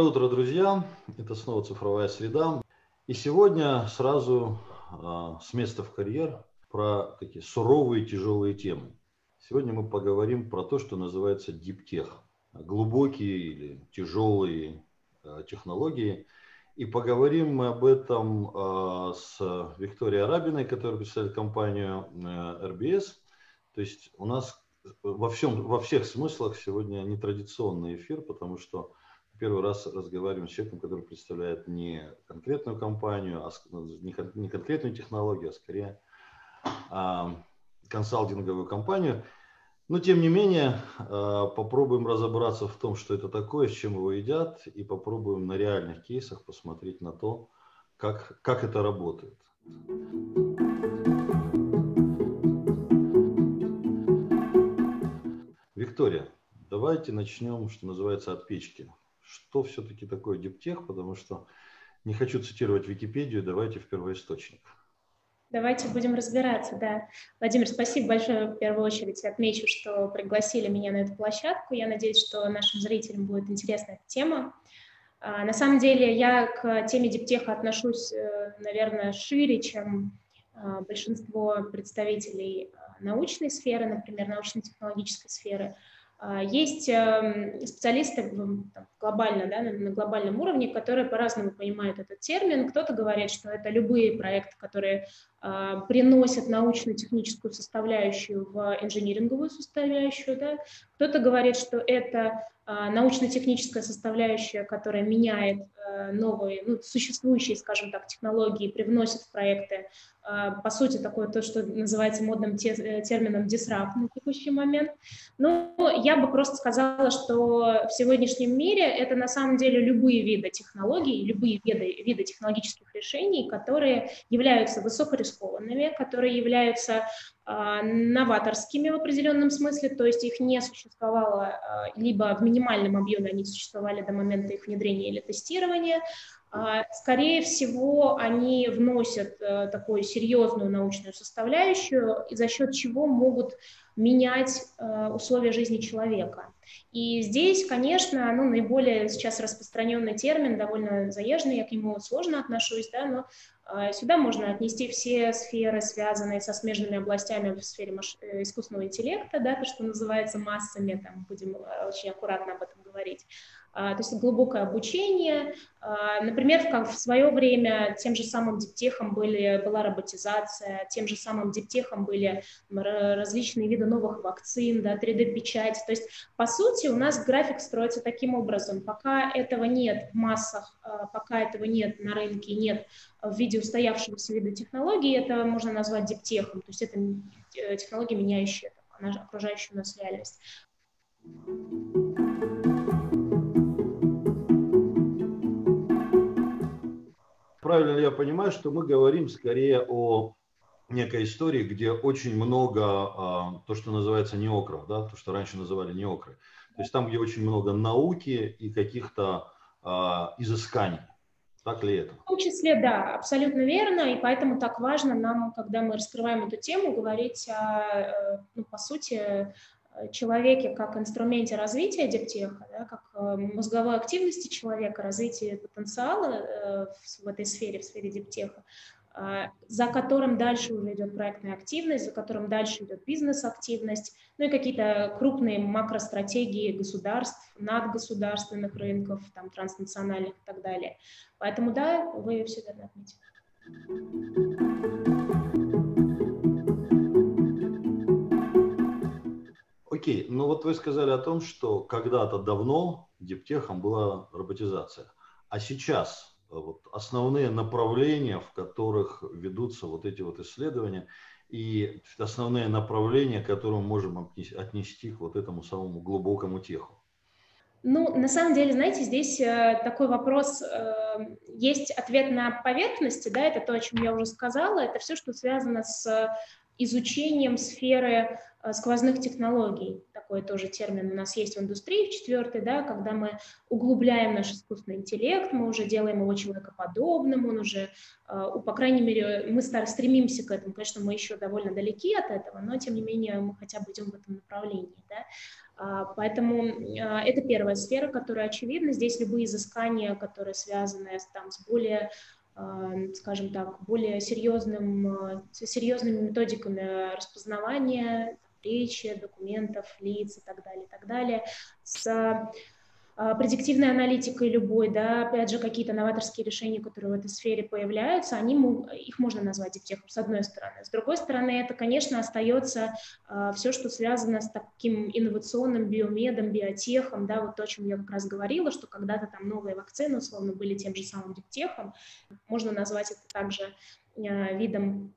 Доброе утро, друзья! Это снова цифровая среда. И сегодня сразу э, с места в карьер про такие суровые тяжелые темы. Сегодня мы поговорим про то, что называется диптех. Глубокие или тяжелые э, технологии. И поговорим мы об этом э, с Викторией Арабиной, которая представляет компанию э, RBS. То есть у нас во, всем, во всех смыслах сегодня нетрадиционный эфир, потому что первый раз разговариваем с человеком, который представляет не конкретную компанию, а не конкретную технологию, а скорее а, консалтинговую компанию. Но тем не менее, а, попробуем разобраться в том, что это такое, с чем его едят, и попробуем на реальных кейсах посмотреть на то, как, как это работает. Виктория, давайте начнем, что называется, от печки что все-таки такое диптех, потому что не хочу цитировать Википедию, давайте в первоисточник. Давайте будем разбираться, да. Владимир, спасибо большое в первую очередь. Отмечу, что пригласили меня на эту площадку. Я надеюсь, что нашим зрителям будет интересна эта тема. А, на самом деле я к теме диптеха отношусь, э, наверное, шире, чем а, большинство представителей а, научной сферы, например, научно-технологической сферы. А, есть эм, специалисты глобально, да, на глобальном уровне, которые по-разному понимают этот термин. Кто-то говорит, что это любые проекты, которые а, приносят научно-техническую составляющую в инжиниринговую составляющую. Да. Кто-то говорит, что это а, научно-техническая составляющая, которая меняет новые, ну, существующие, скажем так, технологии, привносит в проекты а, по сути, такое то, что называется модным э, термином disrupt на текущий момент. Но я бы просто сказала, что в сегодняшнем мире это на самом деле любые виды технологий, любые виды, виды технологических решений, которые являются высокорискованными, которые являются новаторскими в определенном смысле, то есть их не существовало, либо в минимальном объеме они существовали до момента их внедрения или тестирования, а, скорее всего, они вносят э, такую серьезную научную составляющую, за счет чего могут менять э, условия жизни человека. И здесь, конечно, ну, наиболее сейчас распространенный термин, довольно заезженный, я к нему сложно отношусь, да, но э, сюда можно отнести все сферы, связанные со смежными областями в сфере искусственного интеллекта, да, то, что называется массами, там будем очень аккуратно об этом говорить. А, то есть глубокое обучение. А, например, в, свое время тем же самым диптехом были, была роботизация, тем же самым диптехом были различные виды новых вакцин, да, 3D-печать. То есть, по сути, у нас график строится таким образом. Пока этого нет в массах, а, пока этого нет на рынке, нет в виде устоявшегося вида технологий, это можно назвать диптехом. То есть это э, технология, меняющая окружающую нас реальность. Правильно ли я понимаю, что мы говорим скорее о некой истории, где очень много а, то, что называется неокров, да, то, что раньше называли неокры. То есть там, где очень много науки и каких-то а, изысканий. Так ли это? В том числе, да, абсолютно верно, и поэтому так важно нам, когда мы раскрываем эту тему, говорить о, э, ну, по сути, человеке как инструменте развития диптеха, да, как э, мозговой активности человека, развития потенциала э, в этой сфере, в сфере диптеха, э, за которым дальше уже идет проектная активность, за которым дальше идет бизнес-активность, ну и какие-то крупные макростратегии государств, надгосударственных рынков, там, транснациональных и так далее. Поэтому да, вы все верно отметили. Окей, ну вот вы сказали о том, что когда-то давно диптехом была роботизация, а сейчас э, вот основные направления, в которых ведутся вот эти вот исследования, и основные направления, к которым можем отнести к вот этому самому глубокому теху. Ну, на самом деле, знаете, здесь э, такой вопрос, э, есть ответ на поверхности, да, это то, о чем я уже сказала, это все, что связано с изучением сферы Э, сквозных технологий, такой тоже термин у нас есть в индустрии, в четвертой, да, когда мы углубляем наш искусственный интеллект, мы уже делаем его человекоподобным, он уже, э, по крайней мере, мы стремимся к этому, конечно, мы еще довольно далеки от этого, но тем не менее мы хотя бы идем в этом направлении, да. А, поэтому э, это первая сфера, которая очевидна. Здесь любые изыскания, которые связаны там, с более скажем так, более серьезным, серьезными методиками распознавания, речи, документов, лиц и так далее, и так далее, с а, предиктивной аналитикой любой, да, опять же, какие-то новаторские решения, которые в этой сфере появляются, они, их можно назвать диптехом, с одной стороны. С другой стороны, это, конечно, остается а, все, что связано с таким инновационным биомедом, биотехом, да, вот то, о чем я как раз говорила, что когда-то там новые вакцины, условно, были тем же самым диптехом, можно назвать это также а, видом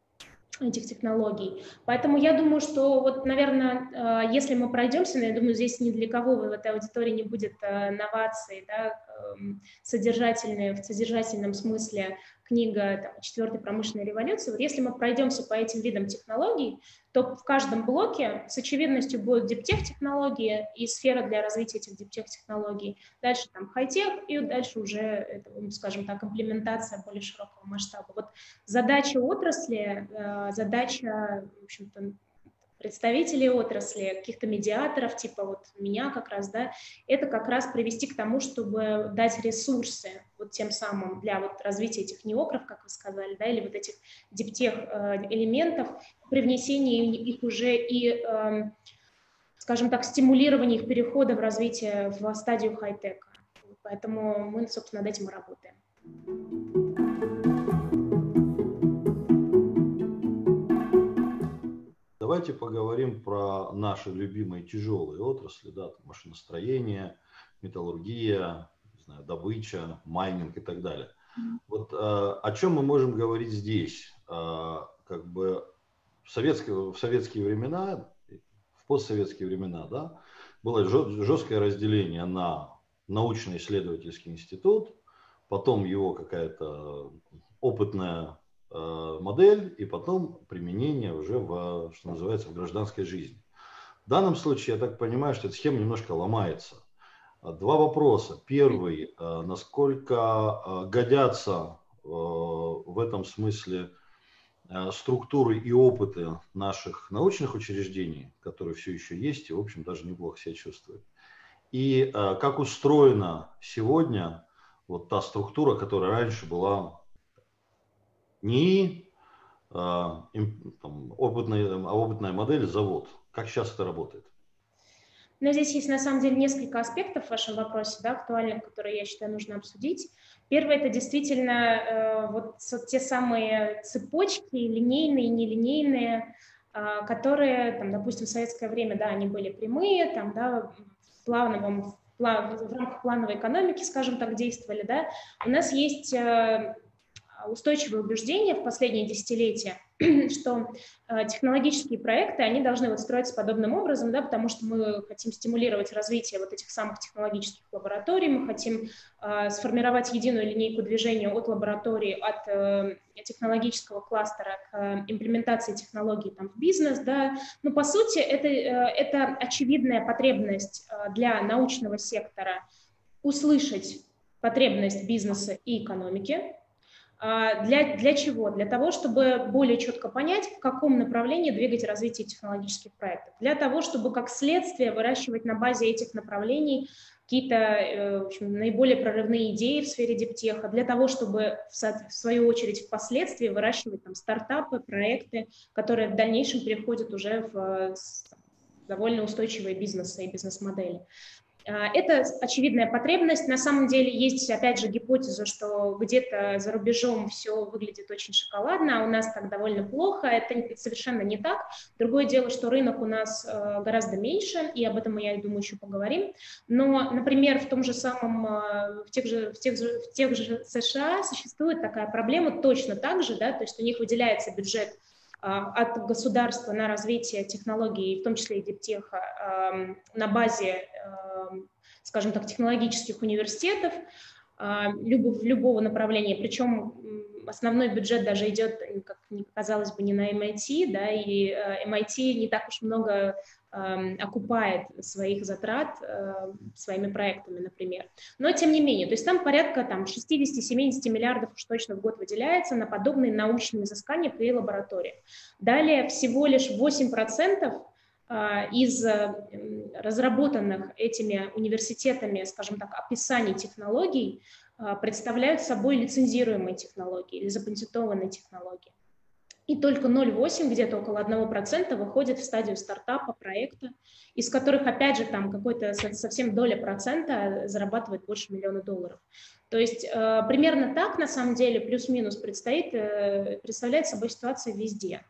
этих технологий. Поэтому я думаю, что вот, наверное, э, если мы пройдемся, но я думаю, здесь ни для кого в этой аудитории не будет э, новаций, да, эм, содержательные, в содержательном смысле книга там, «Четвертой промышленной революции». Вот если мы пройдемся по этим видам технологий, то в каждом блоке с очевидностью будут диптех-технологии и сфера для развития этих диптех-технологий. Дальше там хай-тех, и дальше уже, это, скажем так, имплементация более широкого масштаба. Вот задача отрасли, э, задача, в общем-то, представителей отрасли, каких-то медиаторов, типа вот меня как раз, да, это как раз привести к тому, чтобы дать ресурсы вот тем самым для вот развития этих неокров, как вы сказали, да, или вот этих диптех э, элементов, привнесение их уже и, э, скажем так, стимулирование их перехода в развитие в стадию хай-тека. Поэтому мы, собственно, над этим и работаем. Давайте поговорим про наши любимые тяжелые отрасли, да, там машиностроение, металлургия, не знаю, добыча, майнинг и так далее. Вот э, о чем мы можем говорить здесь? Э, как бы в советские, в советские времена, в постсоветские времена, да, было жесткое разделение на научно-исследовательский институт, потом его какая-то опытная модель и потом применение уже в, что называется, в гражданской жизни. В данном случае, я так понимаю, что эта схема немножко ломается. Два вопроса. Первый, э, насколько э, годятся в этом смысле структуры и опыты наших научных учреждений, которые все еще есть и, в общем, даже неплохо себя чувствуют. И как устроена сегодня вот та структура, которая раньше была не а, там, опытная, опытная модель, завод. Как сейчас это работает? Но здесь есть на самом деле несколько аспектов в вашем вопросе, да, актуальных, которые я считаю нужно обсудить. Первое это действительно э, вот те самые цепочки, линейные, нелинейные, э, которые, там, допустим, в советское время, да, они были прямые, там, да, в плавном, в рамках плановой экономики, скажем так, действовали, да. У нас есть э, устойчивое убеждение в последние десятилетия, что э, технологические проекты, они должны вот строиться подобным образом, да, потому что мы хотим стимулировать развитие вот этих самых технологических лабораторий, мы хотим э, сформировать единую линейку движения от лаборатории, от э, технологического кластера к э, имплементации технологий там, в бизнес. Да. Но по сути это, э, это очевидная потребность э, для научного сектора услышать потребность бизнеса и экономики, а, для, для чего? Для того, чтобы более четко понять, в каком направлении двигать развитие технологических проектов. Для того, чтобы как следствие выращивать на базе этих направлений какие-то э, наиболее прорывные идеи в сфере диптеха, для того, чтобы в, свою очередь впоследствии выращивать там, стартапы, проекты, которые в дальнейшем переходят уже в довольно устойчивые бизнесы и бизнес-модели. А, это очевидная потребность. На самом деле есть, опять же, гипотеза, что где-то за рубежом все выглядит очень шоколадно, а у нас так довольно плохо. Это совершенно не так. Другое дело, что рынок у нас э, гораздо меньше, и об этом мы, я думаю, еще поговорим. Но, например, в том же самом, э, в тех же, в тех же, в тех же США существует такая проблема точно так же, да, то есть у них выделяется бюджет от государства на развитие технологий, в том числе и диптеха, на базе, скажем так, технологических университетов любого, любого направления. Причем основной бюджет даже идет, как казалось бы, не на MIT, да, и MIT не так уж много Эм, окупает своих затрат э, своими проектами, например. Но тем не менее, то есть там порядка там, 60-70 миллиардов уж точно в год выделяется на подобные научные изыскания при лаборатории. Далее всего лишь 8% э, из э, разработанных этими университетами, скажем так, описаний технологий представляют собой лицензируемые технологии или запатентованные технологии и только 0,8, где-то около 1% выходит в стадию стартапа, проекта, из которых, опять же, там какой-то совсем доля процента зарабатывает больше миллиона долларов. То есть э, примерно так, на самом деле, плюс-минус предстоит, э, представляет собой ситуация везде.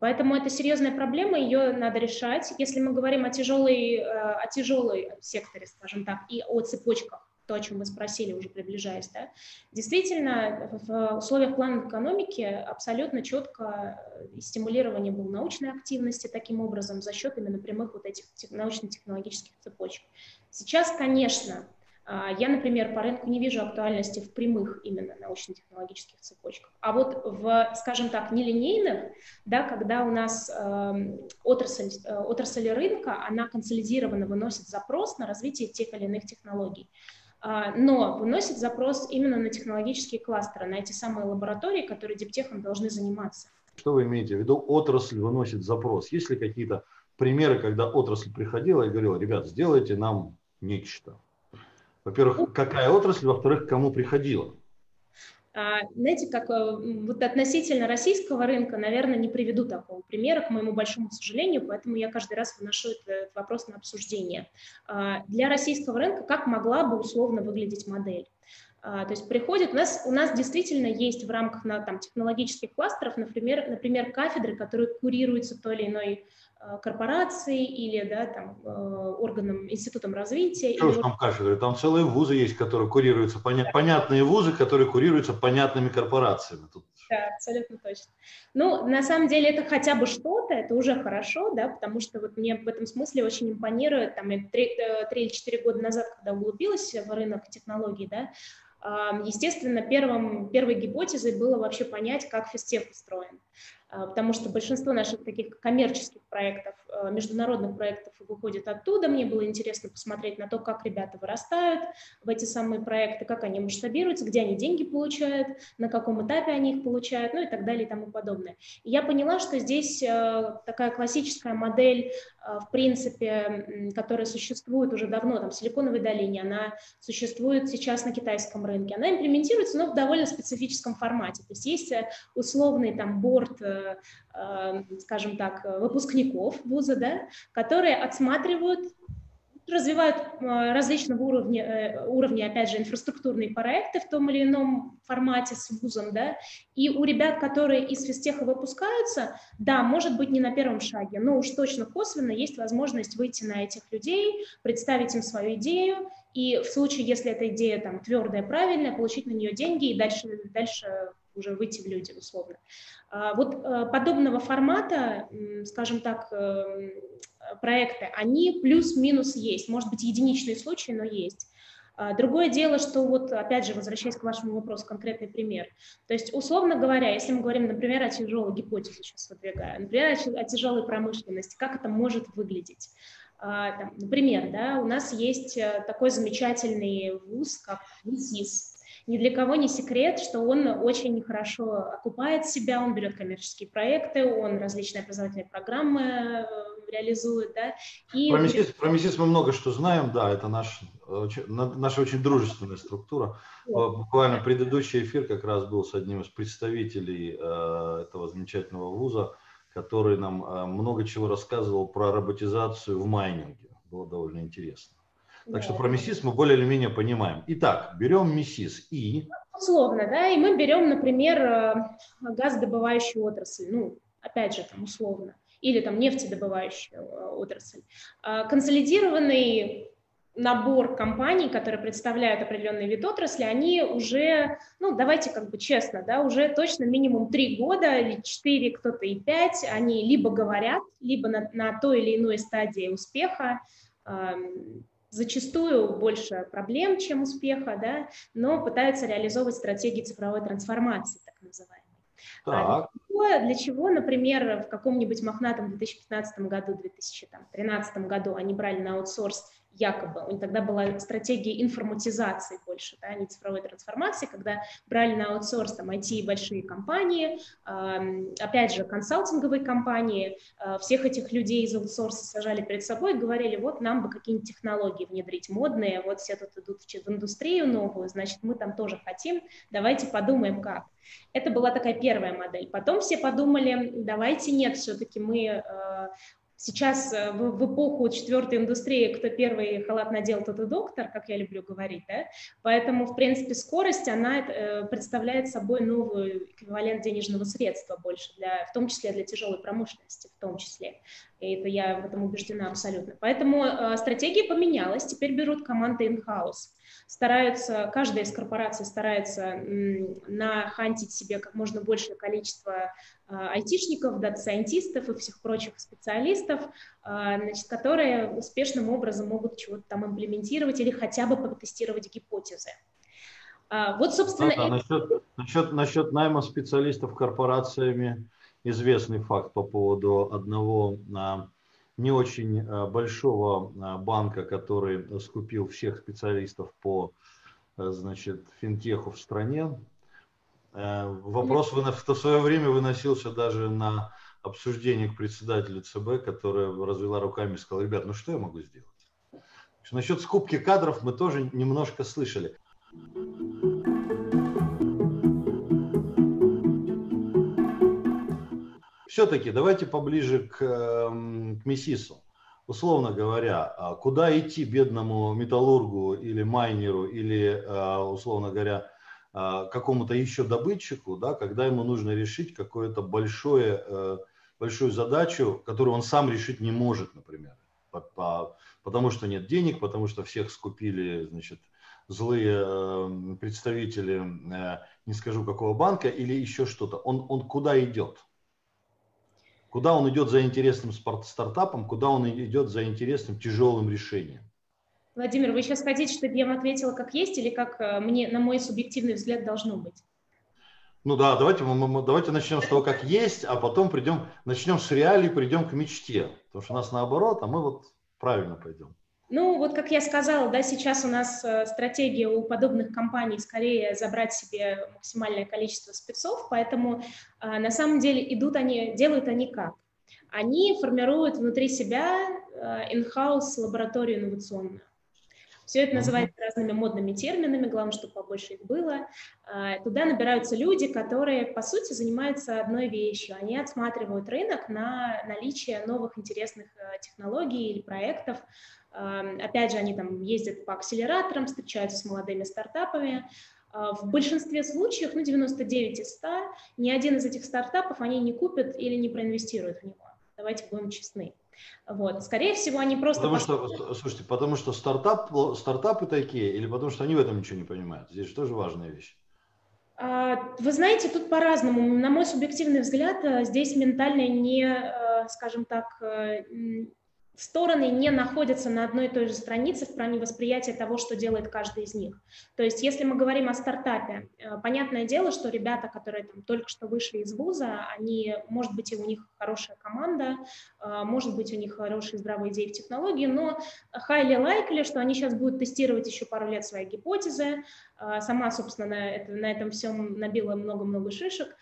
Поэтому это серьезная проблема, ее надо решать. Если мы говорим о тяжелой, э, о тяжелой секторе, скажем так, и о цепочках, то, о чем вы спросили, уже приближаясь, да, действительно в условиях плана экономики абсолютно четко э, стимулирование было научной активности таким образом за счет именно прямых вот этих научно-технологических цепочек. Сейчас, конечно, а, я, например, по рынку не вижу актуальности в прямых именно научно-технологических цепочках. А вот в, скажем так, нелинейных, да, когда у нас э, отрасль, э, отрасль рынка, она консолидированно выносит запрос на развитие тех или иных технологий. А, но выносит запрос именно на технологические кластеры, на эти самые лаборатории, которые диптехом должны заниматься. Что вы имеете в виду? Отрасль выносит запрос. Есть ли какие-то примеры, когда отрасль приходила и говорила, ребят, сделайте нам нечто? Во-первых, ну, какая отрасль, во-вторых, кому приходила? А, знаете, как э, вот относительно российского рынка, наверное, не приведу такого примера, к моему большому сожалению, поэтому я каждый раз выношу этот вопрос на обсуждение. А, для российского рынка как могла бы условно выглядеть модель? А, то есть приходит, у нас, у нас действительно есть в рамках на, там, технологических кластеров, например, например, кафедры, которые курируются той или иной Э, корпорации или да, там, э, органам, институтом развития. Что же там кафедры? Там целые вузы есть, которые курируются, поня- понятные вузы, которые курируются понятными корпорациями. Тут... Да, абсолютно точно. Ну, на самом деле это хотя бы что-то, это уже хорошо, да, потому что вот мне в этом смысле очень импонирует, там, 3, 3 э, или 4 года назад, когда углубилась в рынок технологий, да, Естественно, первым, первой гипотезой было вообще понять, как физтех устроен. А, потому что большинство наших таких коммерческих проектов, а, международных проектов выходит оттуда. Мне было интересно посмотреть на то, как ребята вырастают в эти самые проекты, как они масштабируются, где они деньги получают, на каком этапе они их получают, ну и так далее и тому подобное. И я поняла, что здесь а, такая классическая модель, в принципе, которая существует уже давно, там, в Силиконовой долине, она существует сейчас на китайском рынке, она имплементируется, но в довольно специфическом формате. То есть есть э, условный там борт э, скажем так, выпускников вуза, да, которые отсматривают развивают э, различного уровня, э, уровня, опять же, инфраструктурные проекты в том или ином формате с вузом, да, и у ребят, которые из физтеха выпускаются, да, может быть, не на первом шаге, но уж точно косвенно есть возможность выйти на этих людей, представить им свою идею, и в случае, если эта идея там твердая, правильная, получить на нее деньги и дальше, дальше уже выйти в люди, условно. А, вот э, подобного формата, скажем так, э, проекты, они плюс-минус есть. Может быть, единичные случаи, но есть. А, другое дело, что вот, опять же, возвращаясь к вашему вопросу, конкретный пример. То есть, условно говоря, если мы говорим, например, о тяжелой гипотезе, сейчас выдвигаю, например, о тяжелой промышленности, как это может выглядеть? А, там, например, да, у нас есть э, такой замечательный вуз, как ВИСИС, ни для кого не секрет, что он очень хорошо окупает себя, он берет коммерческие проекты, он различные образовательные программы э, реализует. Да, и... Про, МИСИС, про МИСИС мы много что знаем, да, это наш, наша очень дружественная структура. Вот. Буквально предыдущий эфир как раз был с одним из представителей э, этого замечательного вуза, который нам э, много чего рассказывал про роботизацию в майнинге. Было довольно интересно. Так что про МИСИС мы более или менее понимаем. Итак, берем МИСИС и... Условно, да, и мы берем, например, э, газодобывающую отрасль, ну, опять же, там, условно, или там нефтедобывающую э, отрасль. Консолидированный набор компаний, которые представляют определенный вид отрасли, они уже, ну, давайте как бы честно, да, уже точно минимум три года или четыре, кто-то и пять, они либо говорят, либо на, на той или иной стадии успеха, зачастую больше проблем, чем успеха, да, но пытаются реализовывать стратегии цифровой трансформации. называемый. Так. Для, чего, для чего, например, в каком-нибудь мохнатом 2015 году, 2013 году они брали на аутсорс якобы. У них тогда была стратегия информатизации больше, да, не цифровой трансформации, когда брали на аутсорс там IT большие компании, опять же, консалтинговые компании, э, всех этих людей из аутсорса сажали перед собой и говорили, вот нам бы какие-нибудь технологии внедрить модные, вот все тут идут в индустрию новую, значит, мы там тоже хотим, давайте подумаем, как. Это была такая первая модель. Потом все подумали, давайте нет, все-таки мы э, Сейчас э, в, эпоху четвертой индустрии, кто первый халат надел, тот и доктор, как я люблю говорить, да? Поэтому, в принципе, скорость, она э, представляет собой новый эквивалент денежного средства больше, для, в том числе для тяжелой промышленности, в том числе. И это я в этом убеждена абсолютно. Поэтому э, стратегия поменялась, теперь берут команды in-house стараются, каждая из корпораций старается нахантить себе как можно большее количество а, айтишников, дата-сайентистов и всех прочих специалистов, а, значит, которые успешным образом могут чего-то там имплементировать или хотя бы потестировать гипотезы. А, вот, собственно... Да, да, насчет, насчет, насчет найма специалистов корпорациями известный факт по поводу одного не очень э, большого э, банка, который скупил всех специалистов по э, значит, финтеху в стране. Вопрос в свое время выносился даже на обсуждение к председателю ЦБ, которая развела руками и сказала, ребят, ну что я могу сделать? Насчет скупки кадров мы тоже немножко слышали. Все-таки давайте поближе к, эм, к Мессису. Условно говоря, а куда идти бедному металлургу или майнеру или, э, условно говоря, э, какому-то еще добытчику, да, когда ему нужно решить какое-то большое, э, большую задачу, которую он сам решить не может, например, потому что нет денег, потому что всех скупили, значит, злые представители, не скажу какого банка, или еще что-то. Он, он куда идет? Куда он идет за интересным стартапом, куда он идет за интересным тяжелым решением. Владимир, вы сейчас хотите, чтобы я вам ответила как есть или как э, мне, на мой субъективный взгляд, должно быть? Ну да, давайте, давайте начнем с того, как есть, а потом придем, начнем с реалий, придем к мечте. Потому что у нас наоборот, а мы вот правильно пойдем. Ну, вот как я сказала, да, сейчас у нас э, стратегия у подобных компаний скорее забрать себе максимальное количество спецов, поэтому э, на самом деле идут они, делают они как? Они формируют внутри себя э, in-house лабораторию инновационную. Все это называется разными модными терминами, главное, чтобы побольше их было. Туда набираются люди, которые, по сути, занимаются одной вещью. Они отсматривают рынок на наличие новых интересных технологий или проектов, Опять же, они там ездят по акселераторам, встречаются с молодыми стартапами. А, в большинстве случаев, ну 99 из 100, ни один из этих стартапов они не купят или не проинвестируют в него. Давайте будем честны. Вот. Скорее всего, они просто... Потому что, слушайте, потому что стартап, стартапы такие, или потому что они в этом ничего не понимают? Здесь же тоже важная вещь. А, вы знаете, тут по-разному. На мой субъективный взгляд, э, здесь ментально не, э, скажем так, э, стороны не находятся на одной и той же странице в плане восприятия того, что делает каждый из них. То есть, если мы говорим о стартапе, понятное дело, что ребята, которые там только что вышли из вуза, они, может быть, и у них хорошая команда, э, может быть, у них хорошие здравые идеи в технологии, но highly likely, что они сейчас будут тестировать еще пару лет свои гипотезы, э, сама, собственно, на, это, на этом всем набила много-много шишек,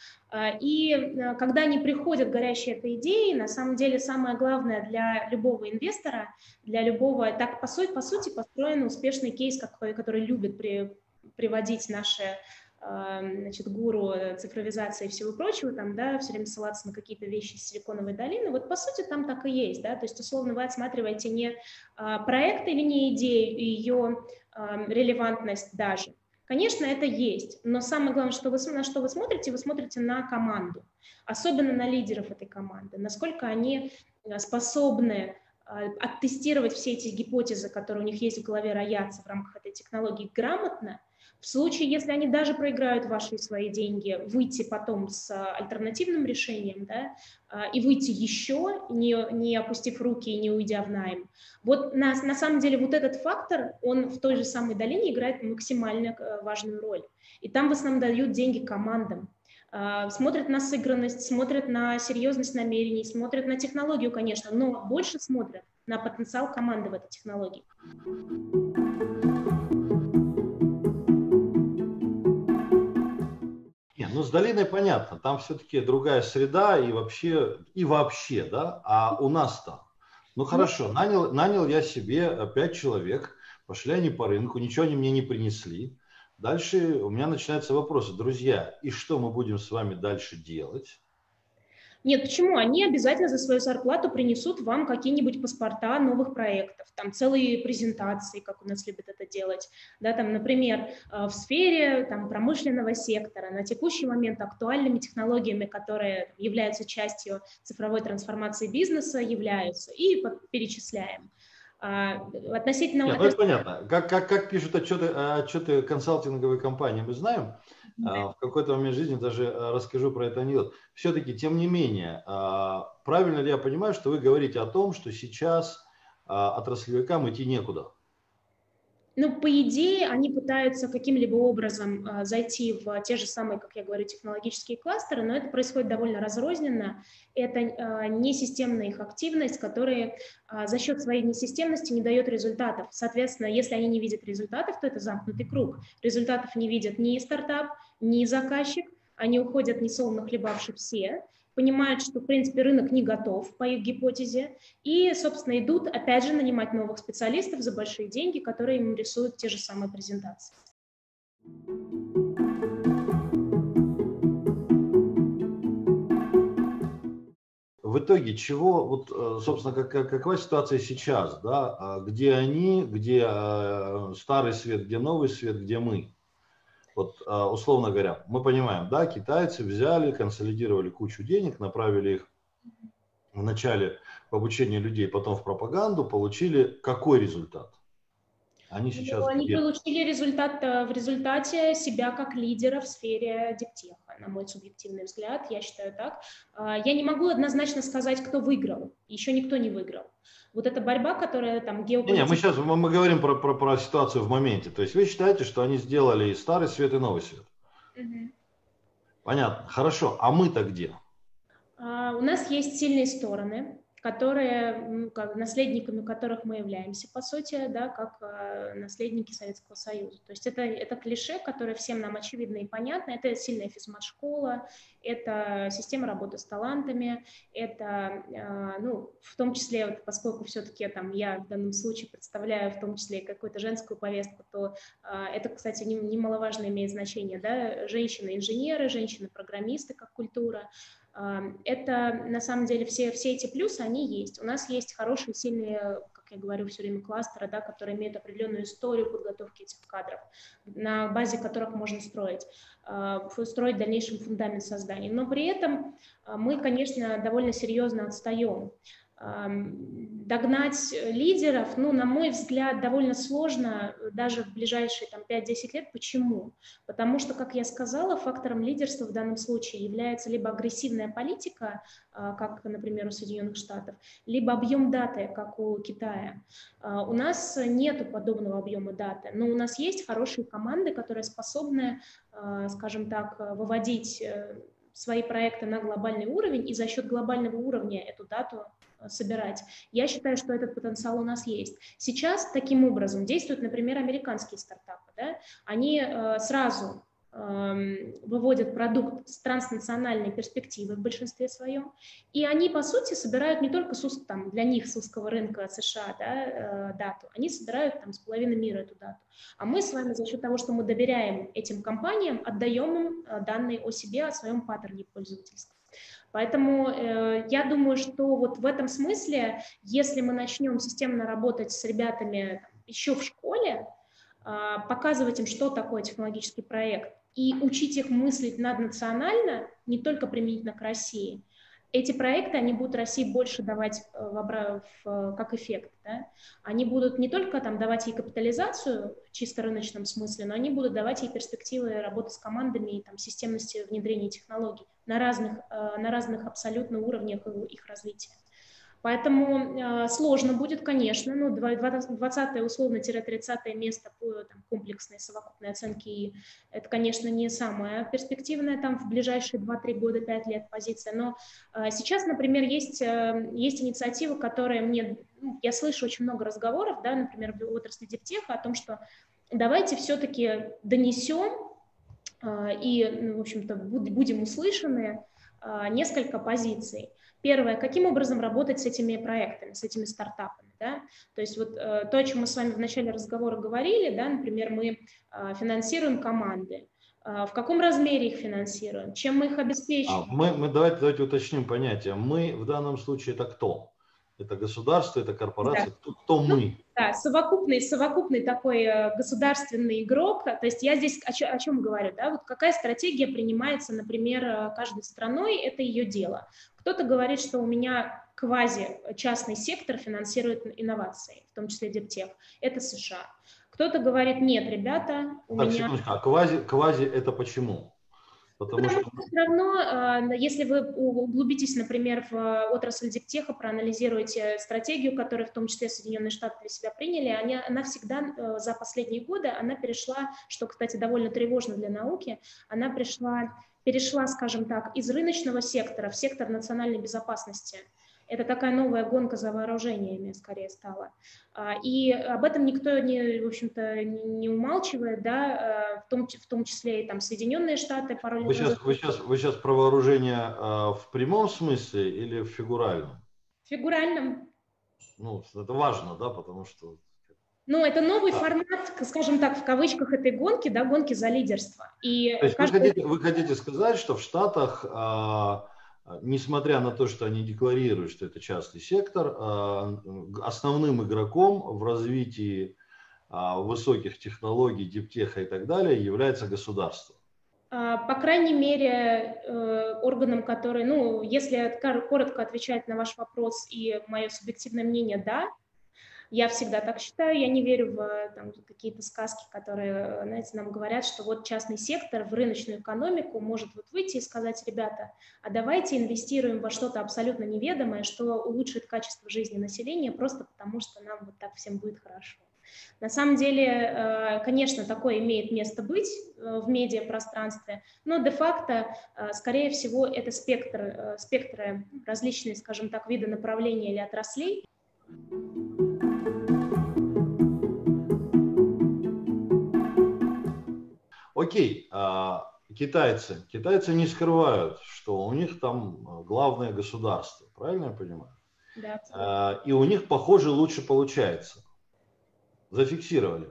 и когда они приходят горящие этой идеей, на самом деле самое главное для любого инвестора, для любого, так по сути, по сути построен успешный кейс, который, который любит при, приводить наши значит, гуру цифровизации и всего прочего, там, да, все время ссылаться на какие-то вещи из Силиконовой долины, вот по сути там так и есть, да, то есть условно вы отсматриваете не а, проект или не идею ее а, релевантность даже, Конечно, это есть, но самое главное, что вы, на что вы смотрите, вы смотрите на команду, особенно на лидеров этой команды, насколько они э, способны а, оттестировать все эти гипотезы, которые у них есть в голове, роятся в рамках этой технологии грамотно, в случае, если они даже проиграют ваши свои деньги, выйти потом с а, альтернативным решением, да, а, и выйти еще, не, не опустив руки и не уйдя в найм. Вот на, на самом деле вот этот фактор, он в той же самой долине играет максимально важную роль. И там в основном дают деньги командам. а, смотрят на сыгранность, смотрят на серьезность намерений, смотрят на технологию, конечно, но больше смотрят на потенциал команды в этой технологии. Ну с долиной понятно, там все-таки другая среда и вообще, и вообще, да, а у нас-то, ну хорошо, нанял, нанял я себе пять человек, пошли они по рынку, ничего они мне не принесли, Дальше у меня начинаются вопросы. Друзья, и что мы будем с вами дальше делать? Нет, почему? Они обязательно за свою зарплату принесут вам какие-нибудь паспорта новых проектов, там целые презентации, как у нас любят это делать. Да, там, например, э, в сфере там, промышленного сектора на текущий момент актуальными технологиями, которые являются частью цифровой трансформации бизнеса, являются, и перечисляем. А, относительно... Нет, ну это понятно. Как, как, как пишут отчеты, отчеты консалтинговой компании, мы знаем. Да. В какой-то момент жизни даже расскажу про это анекдот. Все-таки, тем не менее, правильно ли я понимаю, что вы говорите о том, что сейчас отраслевикам идти некуда? Ну, по идее, они пытаются каким-либо образом э, зайти в те же самые, как я говорю, технологические кластеры, но это происходит довольно разрозненно. Это э, несистемная их активность, которая э, за счет своей несистемности не дает результатов. Соответственно, если они не видят результатов, то это замкнутый круг. Результатов не видят ни стартап, ни заказчик, они уходят несолоно хлебавши все, понимают, что, в принципе, рынок не готов по их гипотезе, и, собственно, идут, опять же, нанимать новых специалистов за большие деньги, которые им рисуют те же самые презентации. В итоге чего, вот, э, собственно, как, какова ситуация сейчас, да, а где они, где э, старый свет, где новый свет, где мы? Вот а, условно говоря, мы понимаем, да, китайцы взяли, консолидировали кучу денег, направили их вначале в обучение людей, потом в пропаганду, получили какой результат? Они ну, сейчас... Ну, они получили результат э, в результате себя как лидера в сфере диптеха, на мой субъективный взгляд, я считаю так. А, я не могу однозначно сказать, кто выиграл, еще никто не выиграл вот эта борьба, которая там геополитическая... Не, мы сейчас мы, мы говорим про, про, про ситуацию в моменте. То есть вы считаете, что они сделали и старый свет, и новый свет? Угу. Понятно. Хорошо. А мы-то где? А, у нас есть сильные стороны которые, как, наследниками которых мы являемся, по сути, да, как э, наследники Советского Союза. То есть это, это клише, которое всем нам очевидно и понятно. Это сильная физмат-школа, это система работы с талантами, это, э, ну, в том числе, вот, поскольку все-таки там я в данном случае представляю в том числе какую-то женскую повестку, то э, это, кстати, немаловажно имеет значение, да, женщины-инженеры, женщины-программисты как культура, это на самом деле все, все эти плюсы, они есть. У нас есть хорошие, сильные, как я говорю все время, кластеры, да, которые имеют определенную историю подготовки этих кадров, на базе которых можно строить, а, строить дальнейший фундамент создания. Но при этом а, мы, конечно, довольно серьезно отстаем догнать лидеров, ну, на мой взгляд, довольно сложно э, даже в ближайшие там, 5-10 лет. Почему? Потому что, как я сказала, фактором лидерства в данном случае является либо агрессивная политика, а, как, например, у Соединенных Штатов, либо объем даты, как у Китая. А, у нас нет подобного объема даты, но у нас есть хорошие команды, которые способны, а, скажем так, выводить э, свои проекты на глобальный уровень и за счет глобального уровня эту дату Э, собирать. Я считаю, что этот потенциал у нас есть. Сейчас таким образом действуют, например, американские стартапы. Да? Они э, сразу эм, выводят продукт с транснациональной перспективы в большинстве своем, и они, по сути, собирают не только с, там, для них с узкого рынка США да, э, дату, они собирают там, с половины мира эту дату. А мы с вами за счет того, что мы доверяем этим компаниям, отдаем им данные о себе, о своем паттерне пользовательском. Поэтому э, я думаю, что вот в этом смысле, если мы начнем системно работать с ребятами еще в школе, э, показывать им, что такое технологический проект, и учить их мыслить наднационально, не только применительно к России, эти проекты, они будут России больше давать э, в, как эффект. Да? Они будут не только там, давать ей капитализацию в чисто рыночном смысле, но они будут давать ей перспективы работы с командами и там, системности внедрения технологий на разных, э, на разных абсолютно уровнях их развития. Поэтому э, сложно будет, конечно, ну, 20 условно-30 место по там, комплексной совокупной оценке это, конечно, не самая перспективная там в ближайшие 2-3 года, 5 лет позиция, но э, сейчас, например, есть, э, есть инициативы, которые мне, ну, я слышу очень много разговоров, да, например, в отрасли Дептеха о том, что давайте все-таки донесем э, и, ну, в общем-то, будем услышаны несколько позиций. Первое, каким образом работать с этими проектами, с этими стартапами. Да? То есть вот э, то, о чем мы с вами в начале разговора говорили, да, например, мы э, финансируем команды, э, в каком размере их финансируем, чем мы их обеспечиваем. А, мы, мы давайте, давайте уточним понятие. Мы в данном случае это кто? Это государство, это корпорация, да. кто, кто мы? Да, совокупный, совокупный такой э, государственный игрок. То есть я здесь о, чем, о чем говорю, да, вот какая стратегия принимается, например, э, каждой страной, это ее дело. Кто-то говорит, что у меня квази частный сектор финансирует инновации, в том числе Дептех. Это США. Кто-то говорит, нет, ребята, у так, меня... А квази, квази это почему? Потому, Потому что... все равно, э, если вы углубитесь, например, в э, отрасль диктеха, проанализируете стратегию, которую в том числе Соединенные Штаты для себя приняли, они, она всегда э, за последние годы, она перешла, что, кстати, довольно тревожно для науки, она пришла, перешла, скажем так, из рыночного сектора в сектор национальной безопасности. Это такая новая гонка за вооружениями скорее стала. А, и об этом никто, не, в общем-то, не умалчивает, да, в том, в том числе и там Соединенные Штаты пару лет вы сейчас, вы сейчас, вы сейчас про вооружение а, в прямом смысле или в фигуральном? В фигуральном. Ну, это важно, да, потому что... Ну, это новый а. формат, скажем так, в кавычках этой гонки, да, гонки за лидерство. И То есть каждый... вы, хотите, вы хотите сказать, что в Штатах а, несмотря на то, что они декларируют, что это частный сектор, а, основным игроком в развитии а, высоких технологий, диптеха и так далее является государство. По крайней мере, э, органом, который, ну, если коротко отвечать на ваш вопрос и мое субъективное мнение, да, я всегда так считаю, я не верю в там, какие-то сказки, которые, знаете, нам говорят, что вот частный сектор в рыночную экономику может вот выйти и сказать, ребята, а давайте инвестируем во что-то абсолютно неведомое, что улучшит качество жизни населения, просто потому что нам вот так всем будет хорошо. На самом деле, э, конечно, такое имеет место быть э, в медиапространстве, но де-факто, э, скорее всего, это спектр, спектры различные, скажем так, виды направления или отраслей. Окей, а, китайцы. Китайцы не скрывают, что у них там а, главное государство, правильно я понимаю? Да. А, и у них, похоже, лучше получается. Зафиксировали.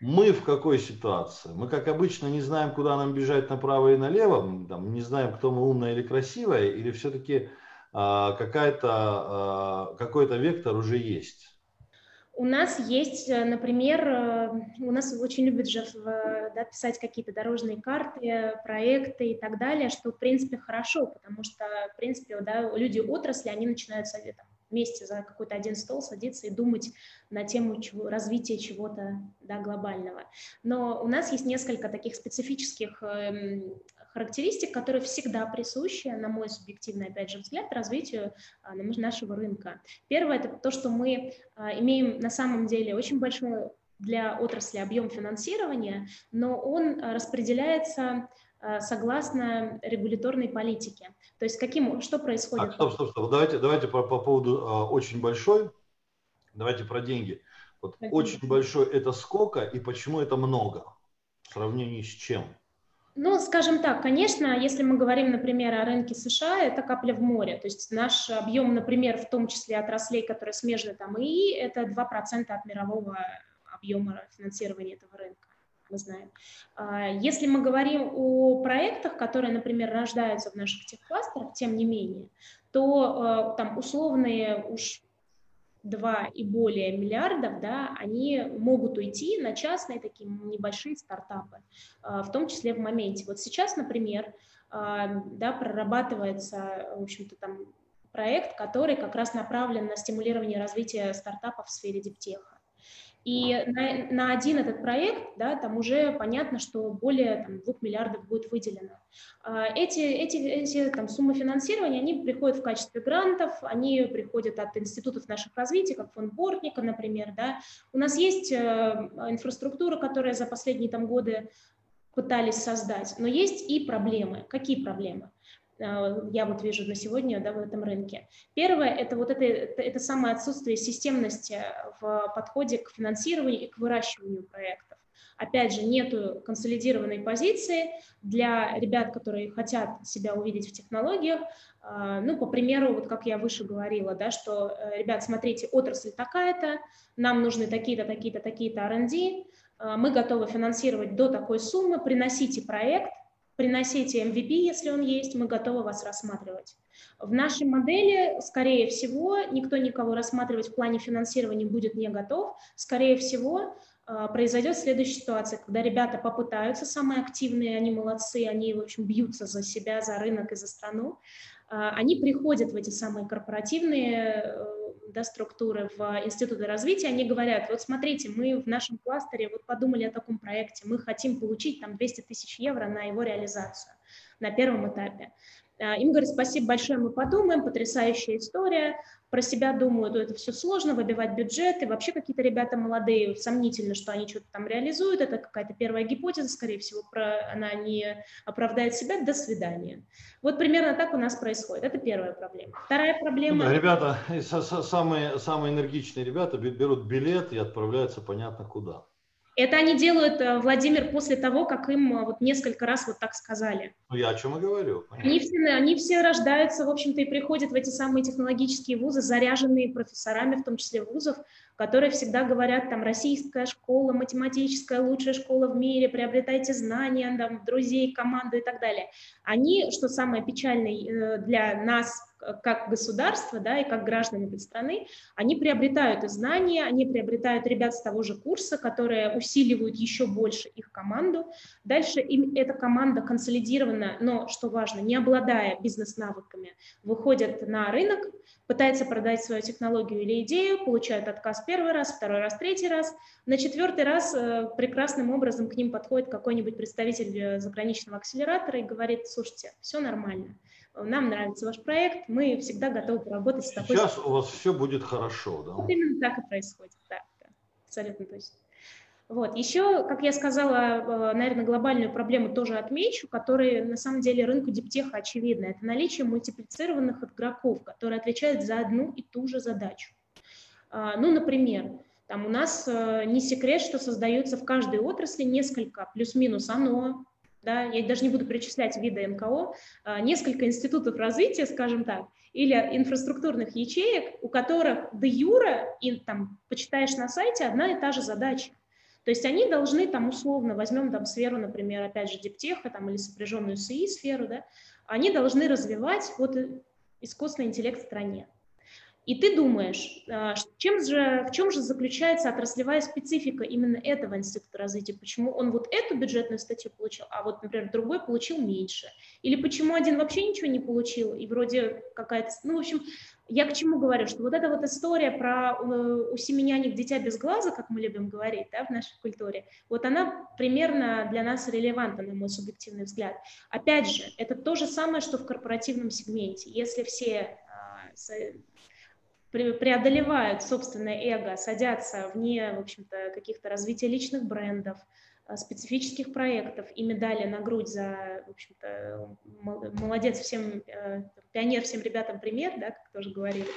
Мы в какой ситуации? Мы, как обычно, не знаем, куда нам бежать направо и налево, там, не знаем, кто мы умная или красивая, или все-таки какая-то, какой-то вектор уже есть? У нас есть, э, например, э, у нас очень любят же да, писать какие-то дорожные карты, проекты и так далее, что, в принципе, хорошо, потому что, в принципе, да, люди отрасли, они начинают советом вместе за какой-то один стол садиться и думать на тему чего, развития чего-то да, глобального. Но у нас есть несколько таких специфических эм, характеристик, которые всегда присущи, на мой субъективный, опять же, взгляд, развитию а, нашего рынка. Первое – это то, что мы а, имеем на самом деле очень большой для отрасли объем финансирования, но он а, распределяется согласно регуляторной политике. То есть каким, что происходит? А, стоп, стоп, стоп. Давайте, давайте по, по поводу а, очень большой. Давайте про деньги. Вот очень большой это сколько и почему это много в сравнении с чем? Ну, скажем так, конечно, если мы говорим, например, о рынке США, это капля в море. То есть наш объем, например, в том числе отраслей, которые смежны там ИИ, это 2% от мирового объема финансирования этого рынка мы знаем. А, если мы говорим о проектах, которые, например, рождаются в наших техкластерах, тем не менее, то а, там условные уж 2 и более миллиардов, да, они могут уйти на частные такие небольшие стартапы, а, в том числе в моменте. Вот сейчас, например, а, да, прорабатывается, в общем-то, там проект, который как раз направлен на стимулирование развития стартапов в сфере диптеха. И на, на один этот проект, да, там уже понятно, что более там, 2 миллиардов будет выделено. А, эти, эти, эти там, суммы финансирования, они приходят в качестве грантов, они приходят от институтов наших развития, как фонд Бортника, например. Да. У нас есть э, инфраструктура, которая за последние там, годы пытались создать, но есть и проблемы. Какие проблемы? Э, я вот вижу на сегодня да, в этом рынке. Первое – это вот это, это, это самое отсутствие системности в подходе к финансированию и к выращиванию проектов. Опять же, нету консолидированной позиции для ребят, которые хотят себя увидеть в технологиях. Э, ну, по примеру, вот как я выше говорила, да, что, э, ребят, смотрите, отрасль такая-то, нам нужны такие-то, такие-то, такие-то R&D, мы готовы финансировать до такой суммы, приносите проект, приносите MVP, если он есть, мы готовы вас рассматривать. В нашей модели, скорее всего, никто никого рассматривать в плане финансирования будет не готов. Скорее всего, а, произойдет следующая ситуация, когда ребята попытаются, самые активные, они молодцы, они, в общем, бьются за себя, за рынок и за страну, они приходят в эти самые корпоративные э, да, структуры в институты развития, они говорят, вот смотрите, мы в нашем кластере вот подумали о таком проекте, мы хотим получить там 200 тысяч евро на его реализацию на первом этапе. А, им говорят, спасибо большое, мы подумаем, потрясающая история, про себя думают, это все сложно, выбивать бюджет, и вообще какие-то ребята молодые, сомнительно, что они что-то там реализуют, это какая-то первая гипотеза, скорее всего, про, она не оправдает себя, до свидания. Вот примерно так у нас происходит, это первая проблема. Вторая проблема... Да, ребята, самые, самые энергичные ребята берут билет и отправляются понятно куда. Это они делают, э, Владимир, после того, как им э, вот несколько раз вот так сказали. Ну, я о чем и говорю. Они все, они все рождаются, в общем-то, и приходят в эти самые технологические вузы, заряженные профессорами, в том числе вузов, которые всегда говорят, там, российская школа, математическая, лучшая школа в мире, приобретайте знания, там, друзей, команду и так далее. Они, что самое печальное э, для нас, как государство, да, и как граждане этой страны, они приобретают знания, они приобретают ребят с того же курса, которые усиливают еще больше их команду. Дальше им эта команда консолидирована, но, что важно, не обладая бизнес-навыками, выходят на рынок, пытается продать свою технологию или идею, получают отказ первый раз, второй раз, третий раз. На четвертый раз э, прекрасным образом к ним подходит какой-нибудь представитель э, заграничного акселератора и говорит, слушайте, все нормально, нам нравится ваш проект, мы всегда готовы поработать с такой... Сейчас у вас все будет хорошо, да? Вот именно так и происходит, да, да абсолютно точно. Вот. Еще, как я сказала, э, наверное, глобальную проблему тоже отмечу, которая на самом деле рынку диптеха очевидна. Это наличие мультиплицированных игроков, которые отвечают за одну и ту же задачу. А, ну, например, там у нас э, не секрет, что создаются в каждой отрасли несколько плюс-минус ОНО, да, я даже не буду перечислять виды НКО, а, несколько институтов развития, скажем так, или инфраструктурных ячеек, у которых де юра, и там почитаешь на сайте, одна и та же задача. То есть они должны там условно, возьмем там сферу, например, опять же, диптеха там, или сопряженную с ИИ сферу, да, они должны развивать вот искусственный интеллект в стране. И ты думаешь, а, чем же, в чем же заключается отраслевая специфика именно этого института развития? Почему он вот эту бюджетную статью получил, а вот, например, другой получил меньше? Или почему один вообще ничего не получил, и вроде какая-то... Ну, в общем, я к чему говорю, что вот эта вот история про э, усеменяние дитя без глаза, как мы любим говорить да, в нашей культуре, вот она примерно для нас релевантна, на мой субъективный взгляд. Опять же, это то же самое, что в корпоративном сегменте. Если все а, преодолевают собственное эго, садятся вне, в общем-то, каких-то развития личных брендов, э, специфических проектов и медали на грудь за, в общем-то, молодец всем, э, пионер всем ребятам пример, да, как тоже говорили,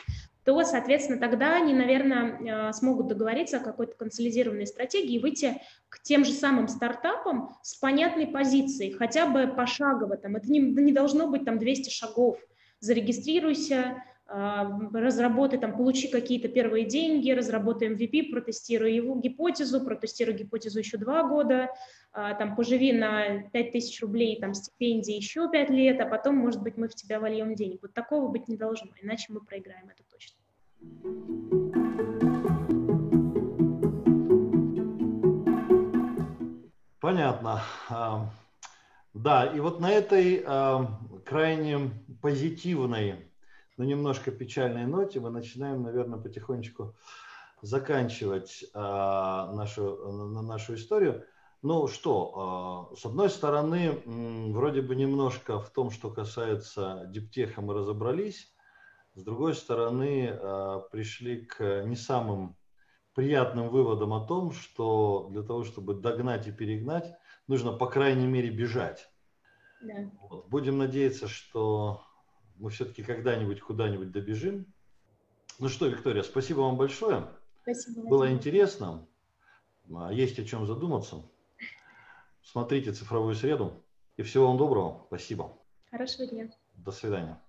то, соответственно, тогда они, наверное, э, смогут договориться о какой-то консолидированной стратегии и выйти к тем же самым стартапам с понятной позицией, хотя бы пошагово. Там, это не, не должно быть там 200 шагов. Зарегистрируйся, разработай, там, получи какие-то первые деньги, разработай MVP, протестируй его гипотезу, протестируй гипотезу еще два года, а, там, поживи на 5000 рублей, там, стипендии еще 5 лет, а потом, может быть, мы в тебя вольем денег. Вот такого быть не должно, иначе мы проиграем, это точно. Понятно. Да, и вот на этой крайне позитивной но немножко печальной ноте мы начинаем, наверное, потихонечку заканчивать а, нашу, нашу историю. Ну что, а, с одной стороны, вроде бы немножко в том, что касается диптеха, мы разобрались. С другой стороны, а, пришли к не самым приятным выводам о том, что для того, чтобы догнать и перегнать, нужно, по крайней мере, бежать. Да. Вот. Будем надеяться, что мы все-таки когда-нибудь куда-нибудь добежим. Ну что, Виктория, спасибо вам большое. Спасибо. Было интересно. А, есть о чем задуматься. Смотрите цифровую среду. И всего вам доброго. Спасибо. Хорошего дня. До свидания.